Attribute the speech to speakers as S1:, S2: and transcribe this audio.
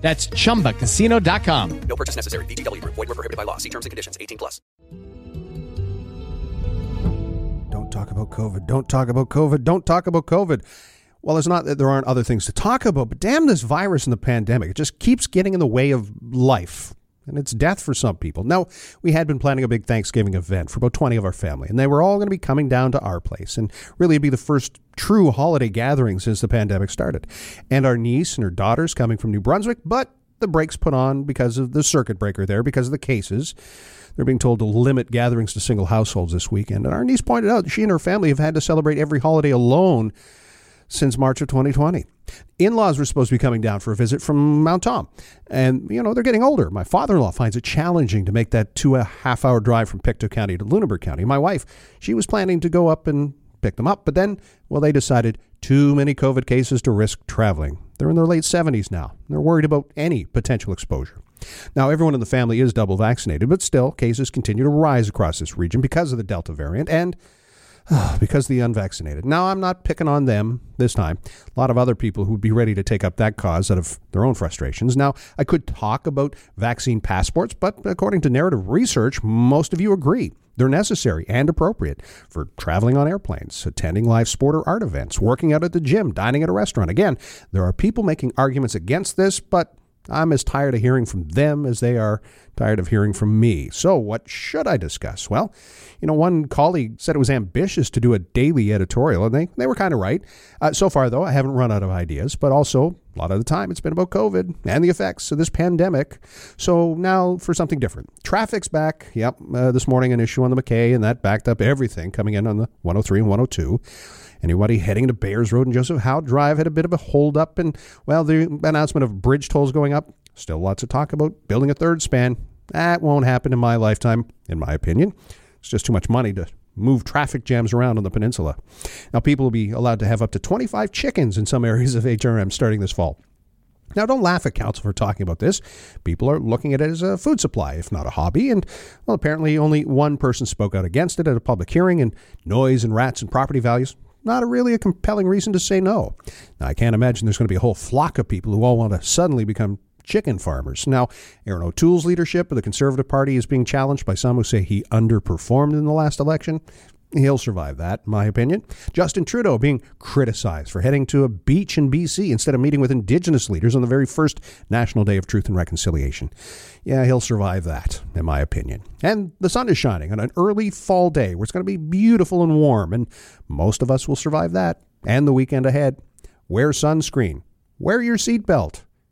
S1: That's chumbacasino.com.
S2: No purchase necessary. VGW Group. Void were prohibited by law. See terms and conditions. 18 plus.
S3: Don't talk about COVID. Don't talk about COVID. Don't talk about COVID. Well, it's not that there aren't other things to talk about, but damn this virus and the pandemic. It just keeps getting in the way of life. And it's death for some people. Now, we had been planning a big Thanksgiving event for about 20 of our family, and they were all going to be coming down to our place. And really, it'd be the first true holiday gathering since the pandemic started. And our niece and her daughters coming from New Brunswick, but the brakes put on because of the circuit breaker there, because of the cases. They're being told to limit gatherings to single households this weekend. And our niece pointed out she and her family have had to celebrate every holiday alone since March of 2020. In laws were supposed to be coming down for a visit from Mount Thom. And, you know, they're getting older. My father in law finds it challenging to make that two and a half hour drive from Pictou County to Lunenburg County. My wife, she was planning to go up and pick them up, but then, well, they decided too many COVID cases to risk traveling. They're in their late 70s now. They're worried about any potential exposure. Now, everyone in the family is double vaccinated, but still, cases continue to rise across this region because of the Delta variant and because the unvaccinated. Now, I'm not picking on them this time. A lot of other people who would be ready to take up that cause out of their own frustrations. Now, I could talk about vaccine passports, but according to narrative research, most of you agree they're necessary and appropriate for traveling on airplanes, attending live sport or art events, working out at the gym, dining at a restaurant. Again, there are people making arguments against this, but I'm as tired of hearing from them as they are tired of hearing from me. So, what should I discuss? Well, you know, one colleague said it was ambitious to do a daily editorial, and they, they were kind of right. Uh, so far, though, I haven't run out of ideas, but also a lot of the time it's been about COVID and the effects of this pandemic. So, now for something different. Traffic's back. Yep, uh, this morning an issue on the MacKay, and that backed up everything coming in on the 103 and 102. Anybody heading to Bayers Road and Joseph Howe Drive had a bit of a holdup, and well, the announcement of bridge tolls going up. Still lots of talk about building a third span. That won't happen in my lifetime, in my opinion. It's just too much money to move traffic jams around on the peninsula. Now, people will be allowed to have up to 25 chickens in some areas of HRM starting this fall. Now, don't laugh at council for talking about this. People are looking at it as a food supply, if not a hobby. And, well, apparently only one person spoke out against it at a public hearing, and noise and rats and property values not a really a compelling reason to say no. Now, I can't imagine there's going to be a whole flock of people who all want to suddenly become chicken farmers. Now, Erin O'Toole's leadership of the Conservative Party is being challenged by some who say he underperformed in the last election. He'll survive that, in my opinion. Justin Trudeau being criticized for heading to a beach in BC instead of meeting with Indigenous leaders on the very first National Day of Truth and Reconciliation. Yeah, he'll survive that, in my opinion. And the sun is shining on an early fall day where it's going to be beautiful and warm, and most of us will survive that and the weekend ahead. Wear sunscreen, wear your seatbelt,